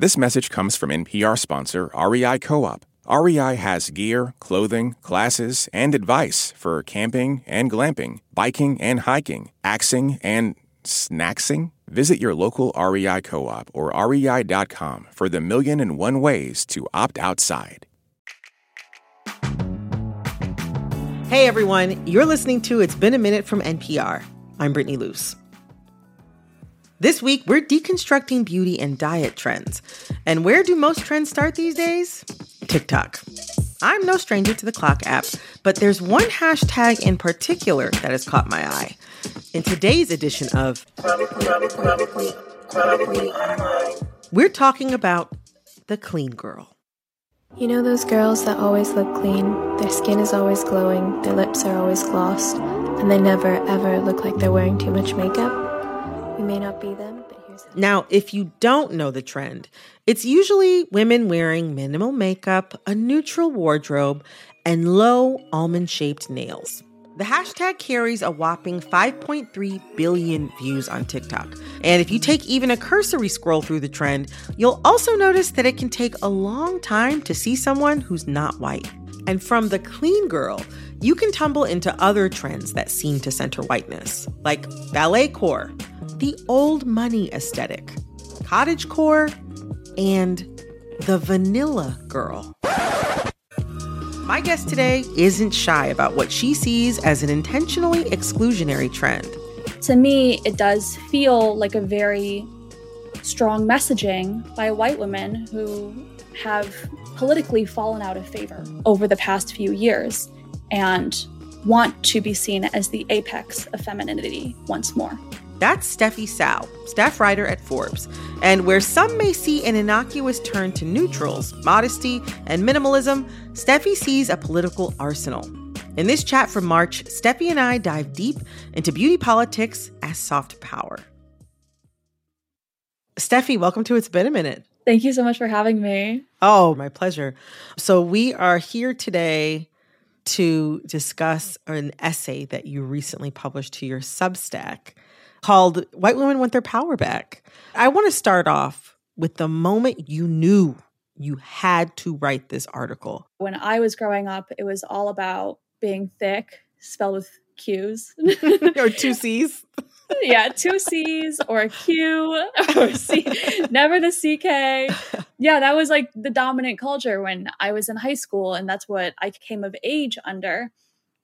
This message comes from NPR sponsor REI Co op. REI has gear, clothing, classes, and advice for camping and glamping, biking and hiking, axing and snacksing. Visit your local REI co op or rei.com for the million and one ways to opt outside. Hey everyone, you're listening to It's Been a Minute from NPR. I'm Brittany Luse. This week, we're deconstructing beauty and diet trends. And where do most trends start these days? TikTok. I'm no stranger to the clock app, but there's one hashtag in particular that has caught my eye. In today's edition of we're talking about the clean girl. You know those girls that always look clean? Their skin is always glowing, their lips are always glossed, and they never ever look like they're wearing too much makeup? We may not be them, but here's how. Now, if you don't know the trend, it's usually women wearing minimal makeup, a neutral wardrobe, and low almond shaped nails. The hashtag carries a whopping 5.3 billion views on TikTok. And if you take even a cursory scroll through the trend, you'll also notice that it can take a long time to see someone who's not white. And from the clean girl, you can tumble into other trends that seem to center whiteness, like ballet core, the old money aesthetic, cottage core, and the vanilla girl. My guest today isn't shy about what she sees as an intentionally exclusionary trend. To me, it does feel like a very strong messaging by white women who have politically fallen out of favor over the past few years and want to be seen as the apex of femininity once more. That's Steffi Cao, staff writer at Forbes. And where some may see an innocuous turn to neutrals, modesty, and minimalism, Steffi sees a political arsenal. In this chat from March, Steffi and I dive deep into beauty politics as soft power. Steffi, welcome to It's Been a Minute. Thank you so much for having me. Oh, my pleasure. So, we are here today to discuss an essay that you recently published to your Substack called White Women Want Their Power Back. I want to start off with the moment you knew you had to write this article. When I was growing up, it was all about being thick, spelled with Q's. or two C's. yeah, two C's or a Q or C, never the CK. Yeah, that was like the dominant culture when I was in high school, and that's what I came of age under.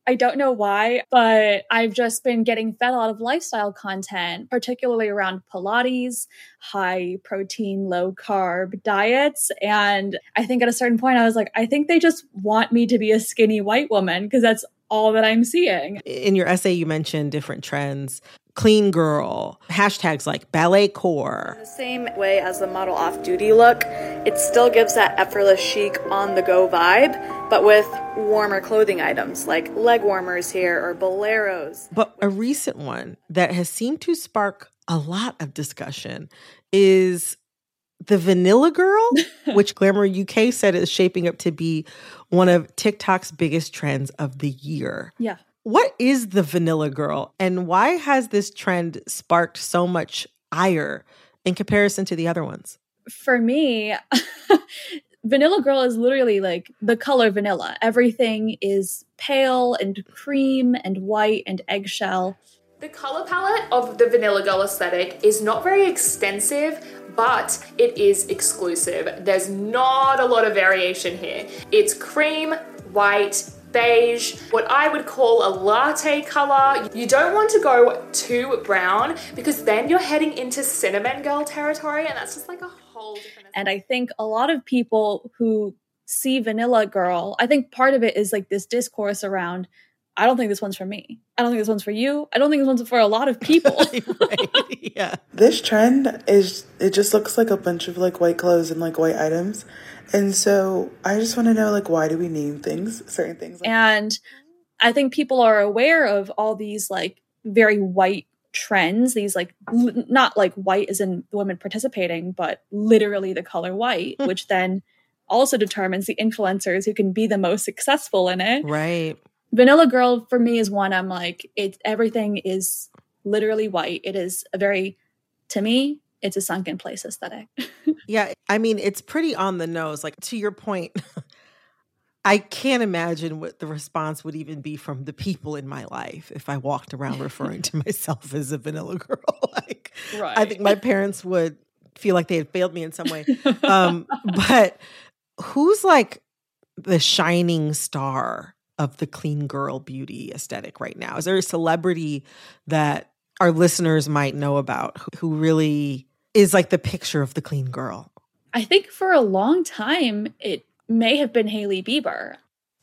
I don't know why, but I've just been getting fed a lot of lifestyle content, particularly around Pilates, high protein, low carb diets. And I think at a certain point, I was like, I think they just want me to be a skinny white woman because that's all that I'm seeing. In your essay, you mentioned different trends clean girl, hashtags like ballet core. The same way as the model off duty look, it still gives that effortless chic on the go vibe, but with warmer clothing items like leg warmers here or boleros. But a recent one that has seemed to spark a lot of discussion is the vanilla girl, which Glamour UK said is shaping up to be one of TikTok's biggest trends of the year. Yeah. What is the vanilla girl and why has this trend sparked so much ire in comparison to the other ones? For me, vanilla girl is literally like the color vanilla. Everything is pale and cream and white and eggshell. The color palette of the Vanilla Girl aesthetic is not very extensive, but it is exclusive. There's not a lot of variation here. It's cream, white, beige, what I would call a latte color. You don't want to go too brown because then you're heading into cinnamon girl territory and that's just like a whole different And I think a lot of people who see Vanilla Girl, I think part of it is like this discourse around I don't think this one's for me. I don't think this one's for you. I don't think this one's for a lot of people. right. Yeah. This trend is it just looks like a bunch of like white clothes and like white items. And so I just want to know like why do we name things certain things? Like- and I think people are aware of all these like very white trends, these like l- not like white as in the women participating, but literally the color white, hmm. which then also determines the influencers who can be the most successful in it. Right. Vanilla Girl for me is one I'm like, it everything is literally white. It is a very to me, it's a sunken place aesthetic. Yeah, I mean, it's pretty on the nose. Like to your point, I can't imagine what the response would even be from the people in my life if I walked around referring to myself as a vanilla girl. like, Right. I think my parents would feel like they had failed me in some way. Um, but who's like the shining star of the clean girl beauty aesthetic right now? Is there a celebrity that our listeners might know about who- really is like the picture of the clean girl? I think for a long time it may have been Hailey Bieber.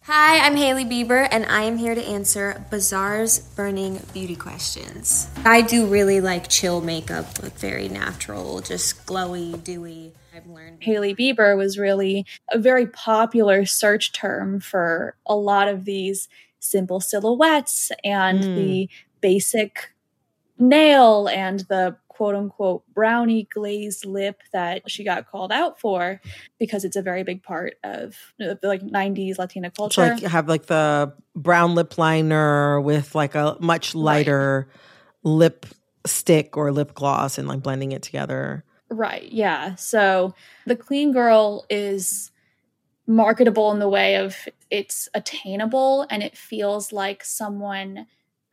Hi, I'm Hailey Bieber, and I am here to answer Bazaar's burning beauty questions. I do really like chill makeup, like very natural, just glowy, dewy. I've learned. Hailey Bieber was really a very popular search term for a lot of these simple silhouettes and Mm. the basic nail and the quote unquote brownie glazed lip that she got called out for because it's a very big part of the like 90s Latina culture. like have like the brown lip liner with like a much lighter lip stick or lip gloss and like blending it together. Right. Yeah. So the clean girl is marketable in the way of it's attainable and it feels like someone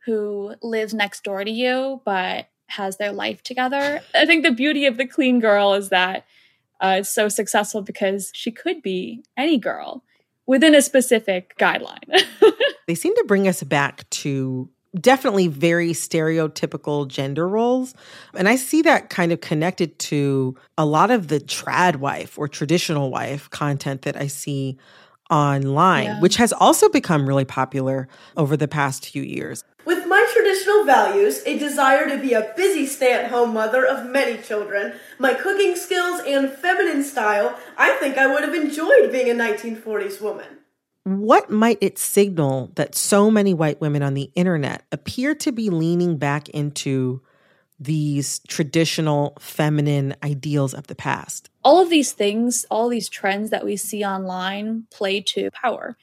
who lives next door to you but has their life together. I think the beauty of the clean girl is that uh, it's so successful because she could be any girl within a specific guideline. They seem to bring us back to definitely very stereotypical gender roles. And I see that kind of connected to a lot of the trad wife or traditional wife content that I see online, Yeah. which has also become really popular over the past few years. With my traditional values, a desire to be a busy stay at home mother of many children, my cooking skills, and feminine style, I think I would have enjoyed being a 1940s woman. What might it signal that so many white women on the internet appear to be leaning back into these traditional feminine ideals of the past? all of these things, all these trends that we see online play to power.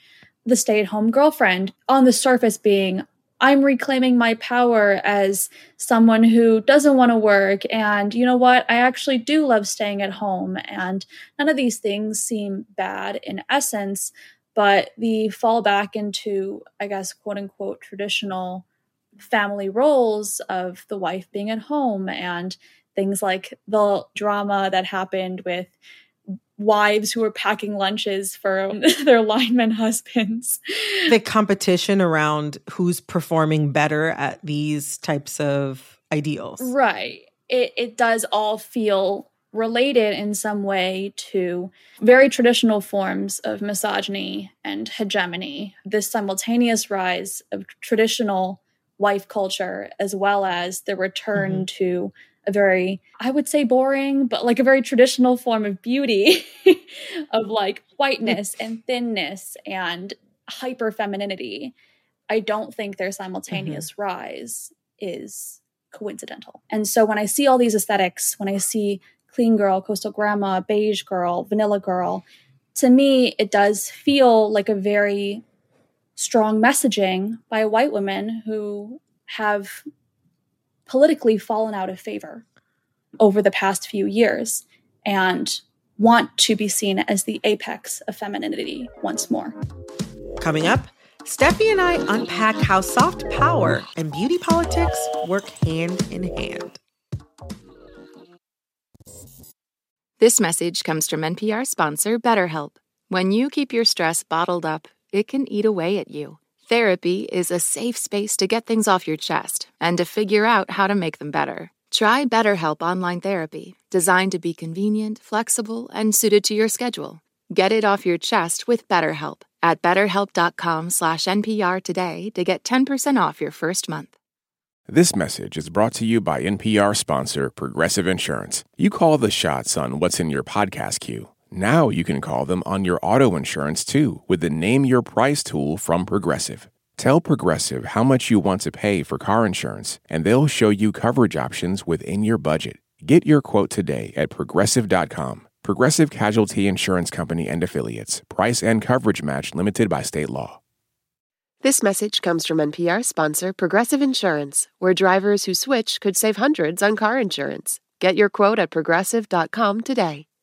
The stay at home girlfriend, on the surface, being, I'm reclaiming my power as someone who doesn't want to work. And you know what? I actually do love staying at home. And none of these things seem bad in essence, but the fall back into, I guess, quote unquote, traditional family roles of the wife being at home and things like the drama that happened with wives who were packing lunches for their lineman husbands. The competition around who's performing better at these types of ideals. Right. It it does all feel related in some way to very traditional forms of misogyny and hegemony. This simultaneous rise of traditional wife culture as well as the return mm-hmm. to a very I would say boring, but like a very traditional form of beauty of like whiteness and thinness and hyper femininity. I don't think their simultaneous mm-hmm. rise is coincidental. And so when I see all these aesthetics, when I see clean girl, coastal grandma, beige girl, vanilla girl, to me, it does feel like a very strong messaging by white women who have politically fallen out of favor over the past few years and want to be seen as the apex of femininity once more. Coming up, Steffi and I unpack how soft power and beauty politics work hand in hand. This message comes from NPR sponsor BetterHelp. When you keep your stress bottled up, it can eat away at you. Therapy is a safe space to get things off your chest and to figure out how to make them better. Try BetterHelp Online Therapy, designed to be convenient, flexible, and suited to your schedule. Get it off your chest with BetterHelp at betterhelp.com slash NPR today to get 10% off your first month. This message is brought to you by NPR sponsor Progressive Insurance. You call the shots on what's in your podcast queue. Now you can call them on your auto insurance too with the Name Your Price tool from Progressive. Tell Progressive how much you want to pay for car insurance, and they'll show you coverage options within your budget. Get your quote today at progressive.com. Progressive Casualty Insurance Company and Affiliates. Price and coverage match limited by state law. This message comes from NPR sponsor Progressive Insurance, where drivers who switch could save hundreds on car insurance. Get your quote at progressive.com today.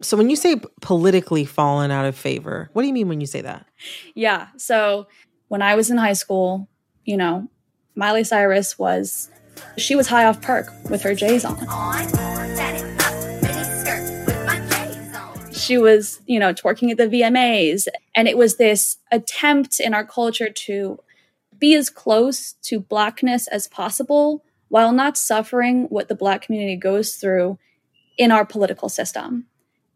So, when you say politically fallen out of favor, what do you mean when you say that? Yeah. So, when I was in high school, you know, Miley Cyrus was, she was high off perk with her J's on. She was, you know, twerking at the VMAs. And it was this attempt in our culture to be as close to Blackness as possible while not suffering what the Black community goes through in our political system.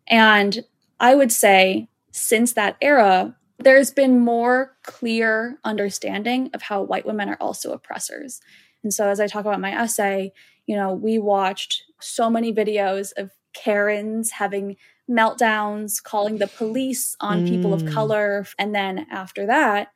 And I would say since that era, there's been more clear understanding of how white women are also oppressors. And so as I talk about my essay, you know, we watched so many videos of Karens having meltdowns, calling the police on mm. people of mm. color. And then after that,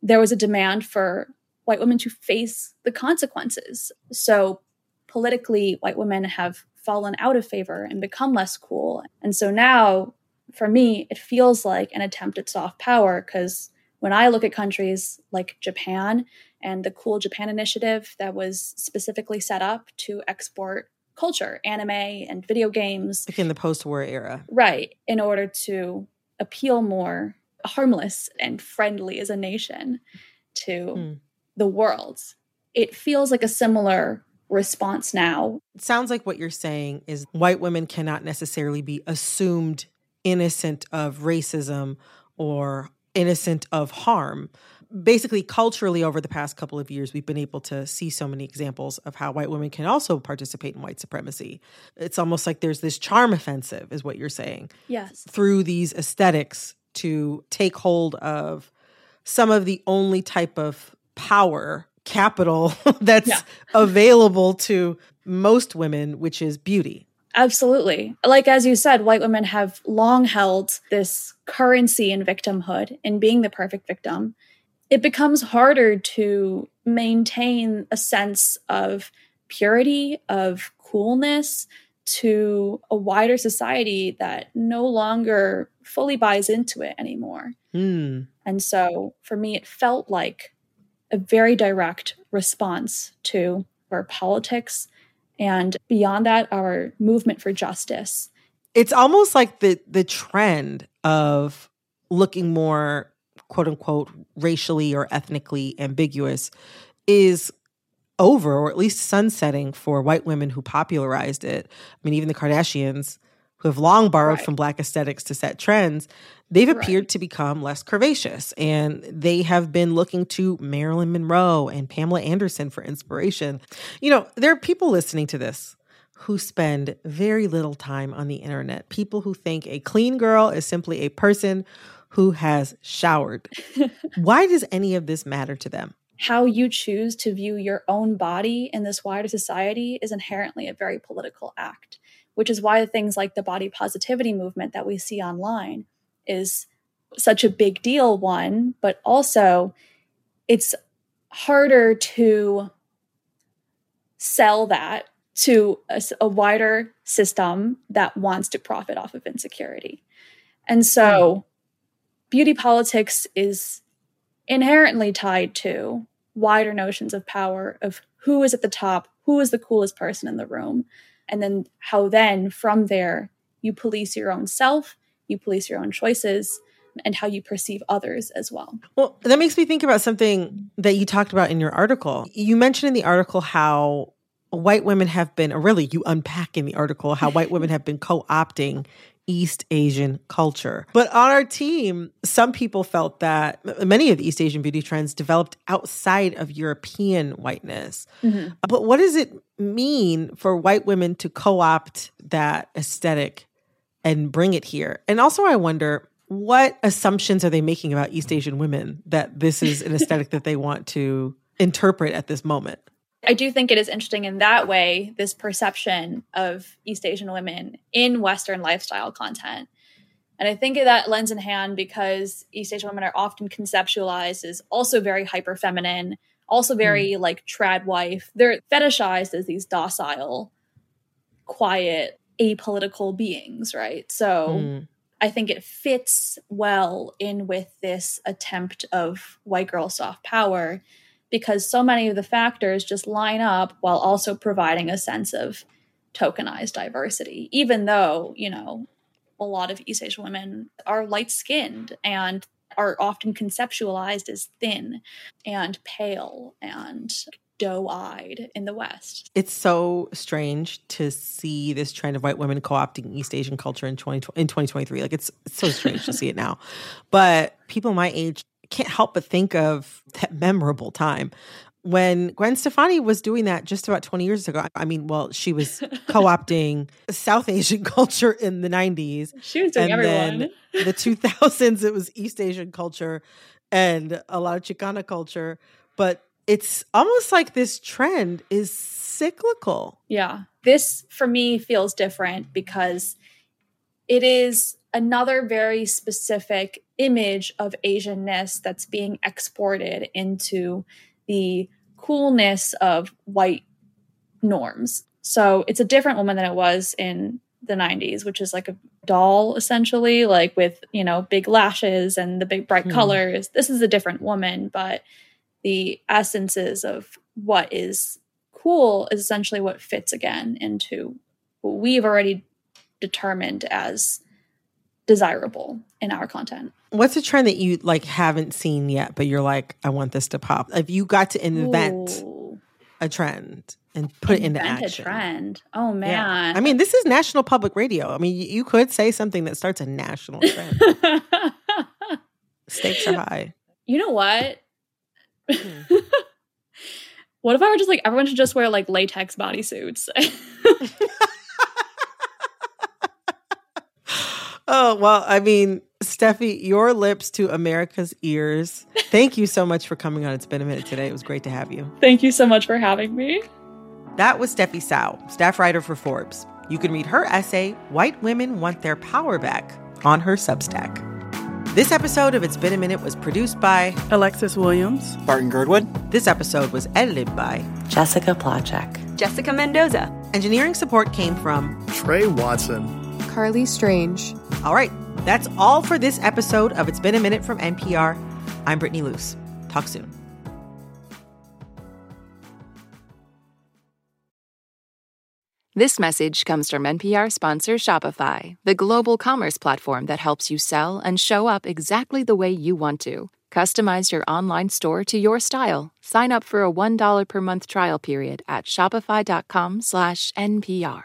there was a demand for white women to face the consequences. So politically, white women have fallen out of favor and become less cool. And so now, for me, it feels like an attempt at soft power because when I look at countries like Japan and the Cool Japan initiative that was specifically set up to export culture, anime, and video games. Like in the post war era. Right. In order to appeal more harmless and friendly as a nation to mm. the world. It feels like a similar response now. It sounds like what you're saying is white women cannot necessarily be assumed innocent of racism or innocent of harm. Basically, culturally, over the past couple of years, we've been able to see so many examples of how white women can also participate in white supremacy. It's almost like there's this charm offensive, is what you're saying. Yes. Through these aesthetics to take hold of some of the only type of power capital that's yeah. available to most women, which is beauty. Absolutely. Like as you said, white women have long held this currency in victimhood in being the perfect victim. It becomes harder to maintain a sense of purity, of coolness to a wider society that no longer fully buys into it anymore. Mm. And so for me, it felt like a very direct response to our politics. And beyond that our movement for justice. It's almost like the the trend of looking more quote unquote racially or ethnically ambiguous is over or at least sunsetting for white women who popularized it. I mean even the kardashians who have long borrowed right. from black aesthetics to set trends, they've right. appeared to become less curvaceous. And they have been looking to Marilyn Monroe and Pamela Anderson for inspiration. You know, there are people listening to this who spend very little time on the internet, people who think a clean girl is simply a person who has showered. Why does any of this matter to them? How you choose to view your own body in this wider society is inherently a very political act which is why things like the body positivity movement that we see online is such a big deal one but also it's harder to sell that to a, a, wider system that wants to profit off of insecurity. And so hmm. beauty politics is inherently tied to wider notions of power of who is at the top who is the coolest person in the room and then how then from there you police your own self you police your own choices and how you perceive others as well. Well, that makes me think about something that you talked about in your article. You mentioned in the article how white women have been, or really you unpack in the article, how white women have been co opting East Asian culture. But on our team, some people felt that many of the East Asian beauty trends developed outside of European whiteness. Mm-hmm. But what does it mean for white women to co opt that aesthetic and bring it here? And also, I wonder what assumptions are they making about East Asian women that this is an aesthetic that they want to interpret at this moment? I do think it is interesting in that way, this perception of East Asian women in Western lifestyle content. And I think that lends in hand because East Asian women are often conceptualized as also very hyper feminine, also very mm. like trad wife. They're fetishized as these docile, quiet, apolitical beings, right? So mm. I think it fits well in with this attempt of white girl soft power because so many of the factors just line up while also providing a sense of tokenized diversity, even though, you know, a lot of East Asian women are light skinned and are often conceptualized as thin and pale and doe eyed in the West. It's so strange to see this trend of white women co opting East Asian culture in, 20, in 2023. Like, it's, it's so strange to see it now. But people my age can't help but think of that memorable time when Gwen Stefani was doing that just about 20 years ago. I mean, well, she was co opting South Asian culture in the 90s. She was doing and everyone. Then the 2000s, it was East Asian culture and a lot of Chicana culture. But it's almost like this trend is cyclical. Yeah. This for me feels different because it is another very specific image of Asianness that's being exported into the coolness of white norms. So it's a different woman than it was in the 90s, which is like a doll essentially, like with, you know, big lashes and the big bright mm. colors. This is a different woman, but the essences of what is cool is essentially what fits again into what we've already determined as desirable in our content. What's a trend that you like haven't seen yet, but you're like, I want this to pop? If you got to invent Ooh. a trend and put invent it into action, a trend. Oh man! Yeah. I mean, this is National Public Radio. I mean, you could say something that starts a national trend. Stakes are high. You know what? Hmm. what if I were just like everyone should just wear like latex bodysuits? Oh, well, I mean, Steffi, your lips to America's ears. Thank you so much for coming on. It's been a minute today. It was great to have you. Thank you so much for having me. That was Steffi Cao, staff writer for Forbes. You can read her essay, White Women Want Their Power Back, on her Substack. This episode of It's Been a Minute was produced by Alexis Williams, Barton Girdwood. This episode was edited by Jessica Placzek, Jessica Mendoza. Engineering support came from Trey Watson, Carly Strange. All right, that's all for this episode of It's Been a Minute from NPR. I'm Brittany Luse. Talk soon. This message comes from NPR sponsor Shopify, the global commerce platform that helps you sell and show up exactly the way you want to. Customize your online store to your style. Sign up for a $1 per month trial period at shopify.com/npr.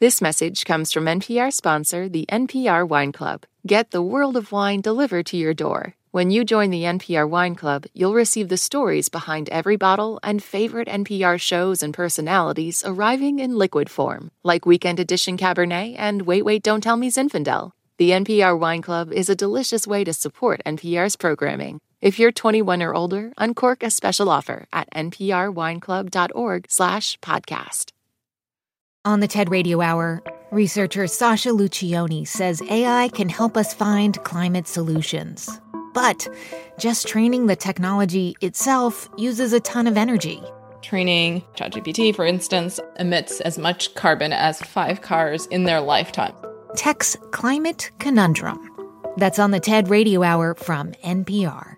This message comes from NPR sponsor, the NPR Wine Club. Get the world of wine delivered to your door. When you join the NPR Wine Club, you'll receive the stories behind every bottle and favorite NPR shows and personalities arriving in liquid form, like Weekend Edition Cabernet and Wait Wait Don't Tell Me Zinfandel. The NPR Wine Club is a delicious way to support NPR's programming. If you're 21 or older, uncork a special offer at nprwineclub.org/podcast. On the TED Radio Hour, researcher Sasha Luccioni says AI can help us find climate solutions. But just training the technology itself uses a ton of energy. Training ChatGPT, for instance, emits as much carbon as five cars in their lifetime. Tech's Climate Conundrum. That's on the TED Radio Hour from NPR.